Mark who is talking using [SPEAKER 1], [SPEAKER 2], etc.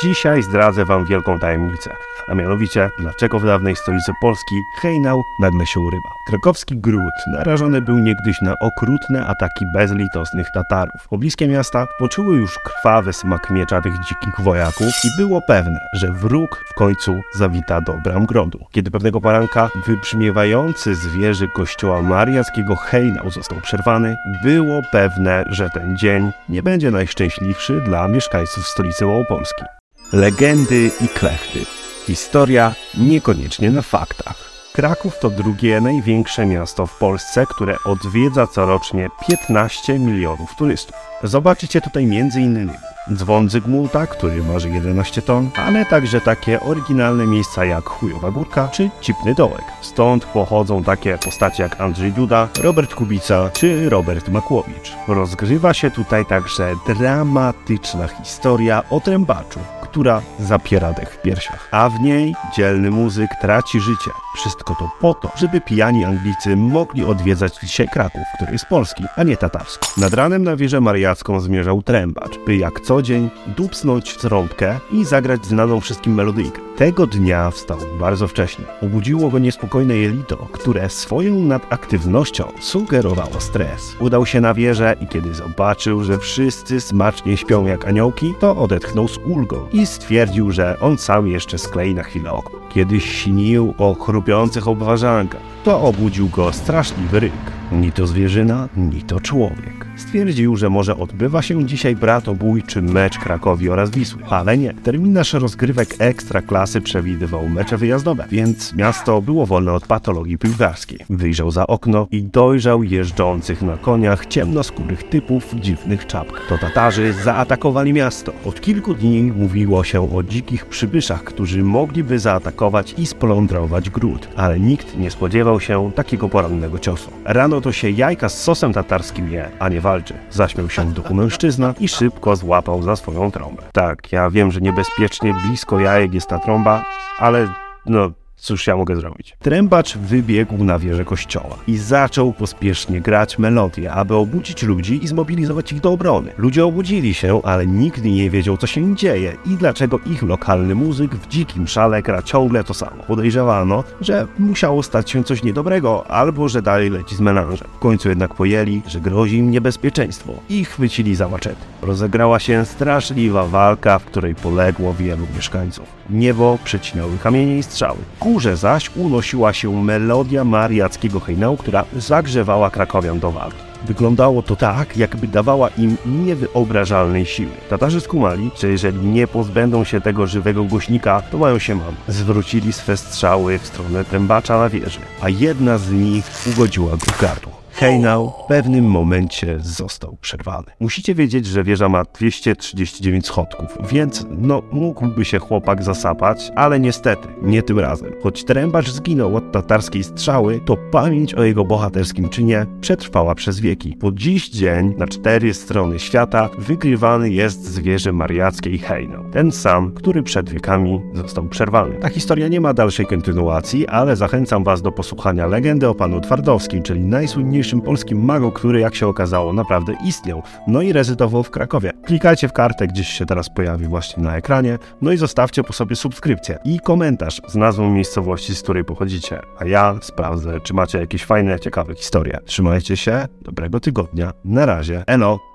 [SPEAKER 1] Dzisiaj zdradzę Wam wielką tajemnicę, a mianowicie dlaczego w dawnej stolicy Polski hejnał nagle się urywa. Krakowski Gród narażony był niegdyś na okrutne ataki bezlitosnych Tatarów. Pobliskie miasta poczuły już krwawy smak miecza tych dzikich wojaków i było pewne, że wróg w końcu zawita do bram grodu. Kiedy pewnego poranka wybrzmiewający z wieży kościoła mariackiego hejnał został przerwany, było pewne, że ten dzień nie będzie najszczęśliwszy dla mieszkańców stolicy Małopolski. Legendy i klechty. Historia niekoniecznie na faktach. Kraków to drugie największe miasto w Polsce, które odwiedza corocznie 15 milionów turystów. Zobaczycie tutaj m.in. dzwon Zygmunta, który waży 11 ton, ale także takie oryginalne miejsca jak Chujowa Górka czy Cipny Dołek. Stąd pochodzą takie postacie jak Andrzej Duda, Robert Kubica czy Robert Makłowicz. Rozgrywa się tutaj także dramatyczna historia o trębaczu, która zapiera dech w piersiach. A w niej dzielny muzyk traci życie. Wszystko to po to, żeby pijani Anglicy mogli odwiedzać dzisiaj Kraków, który jest polski, a nie tatarski. Nad ranem na wieżę mariacką zmierzał trębacz, by jak co dzień dupsnąć trąbkę i zagrać znaną wszystkim melodyjkę. Tego dnia wstał bardzo wcześnie. Obudziło go niespokojne jelito, które swoją nadaktywnością sugerowało stres. Udał się na wieżę i kiedy zobaczył, że wszyscy smacznie śpią jak aniołki, to odetchnął z ulgą i stwierdził, że on sam jeszcze sklei na chwilę oko. Kiedy śnił o chrupiących obwarzankach, to obudził go straszliwy ryk. Ni to zwierzyna, ni to człowiek. Stwierdził, że może odbywa się dzisiaj bratobójczy mecz Krakowi oraz Wisły. Ale nie. Terminarz rozgrywek ekstra klasy przewidywał mecze wyjazdowe, więc miasto było wolne od patologii piłkarskiej. Wyjrzał za okno i dojrzał jeżdżących na koniach ciemnoskórych typów w dziwnych czapkach. To Tatarzy zaatakowali miasto. Od kilku dni mówiło się o dzikich przybyszach, którzy mogliby zaatakować i splądrować gród, ale nikt nie spodziewał się takiego porannego ciosu. Rano to się jajka z sosem tatarskim je, a nie walczy. Zaśmiał się duchu mężczyzna i szybko złapał za swoją trąbę. Tak, ja wiem, że niebezpiecznie blisko jajek jest ta trąba, ale no Cóż ja mogę zrobić? Trębacz wybiegł na wieżę kościoła i zaczął pospiesznie grać melodię, aby obudzić ludzi i zmobilizować ich do obrony. Ludzie obudzili się, ale nikt nie wiedział, co się dzieje i dlaczego ich lokalny muzyk w dzikim szale gra ciągle to samo. Podejrzewano, że musiało stać się coś niedobrego, albo że dalej leci z melanżem. W końcu jednak pojęli, że grozi im niebezpieczeństwo i chwycili za maczety. Rozegrała się straszliwa walka, w której poległo wielu mieszkańców. Niebo przecinały kamienie i strzały górze zaś unosiła się melodia mariackiego hejnału, która zagrzewała krakowian do walki. Wyglądało to tak, jakby dawała im niewyobrażalnej siły. Tatarzy skumali, że jeżeli nie pozbędą się tego żywego głośnika, to mają się mam. Zwrócili swe strzały w stronę trębacza na wieży, a jedna z nich ugodziła go gardło. Hejnał w pewnym momencie został przerwany. Musicie wiedzieć, że wieża ma 239 schodków, więc no mógłby się chłopak zasapać, ale niestety nie tym razem. Choć trębacz zginął od tatarskiej strzały, to pamięć o jego bohaterskim czynie przetrwała przez wieki. Po dziś dzień na cztery strony świata wygrywany jest z wieży mariackiej Hejnał. Ten sam, który przed wiekami został przerwany. Ta historia nie ma dalszej kontynuacji, ale zachęcam was do posłuchania legendy o panu Twardowskim, czyli najsłynniejszym polskim magu, który jak się okazało naprawdę istniał, no i rezydował w Krakowie. Klikajcie w kartę, gdzieś się teraz pojawi właśnie na ekranie, no i zostawcie po sobie subskrypcję i komentarz z nazwą miejscowości, z której pochodzicie, a ja sprawdzę, czy macie jakieś fajne, ciekawe historie. Trzymajcie się, dobrego tygodnia, na razie, eno!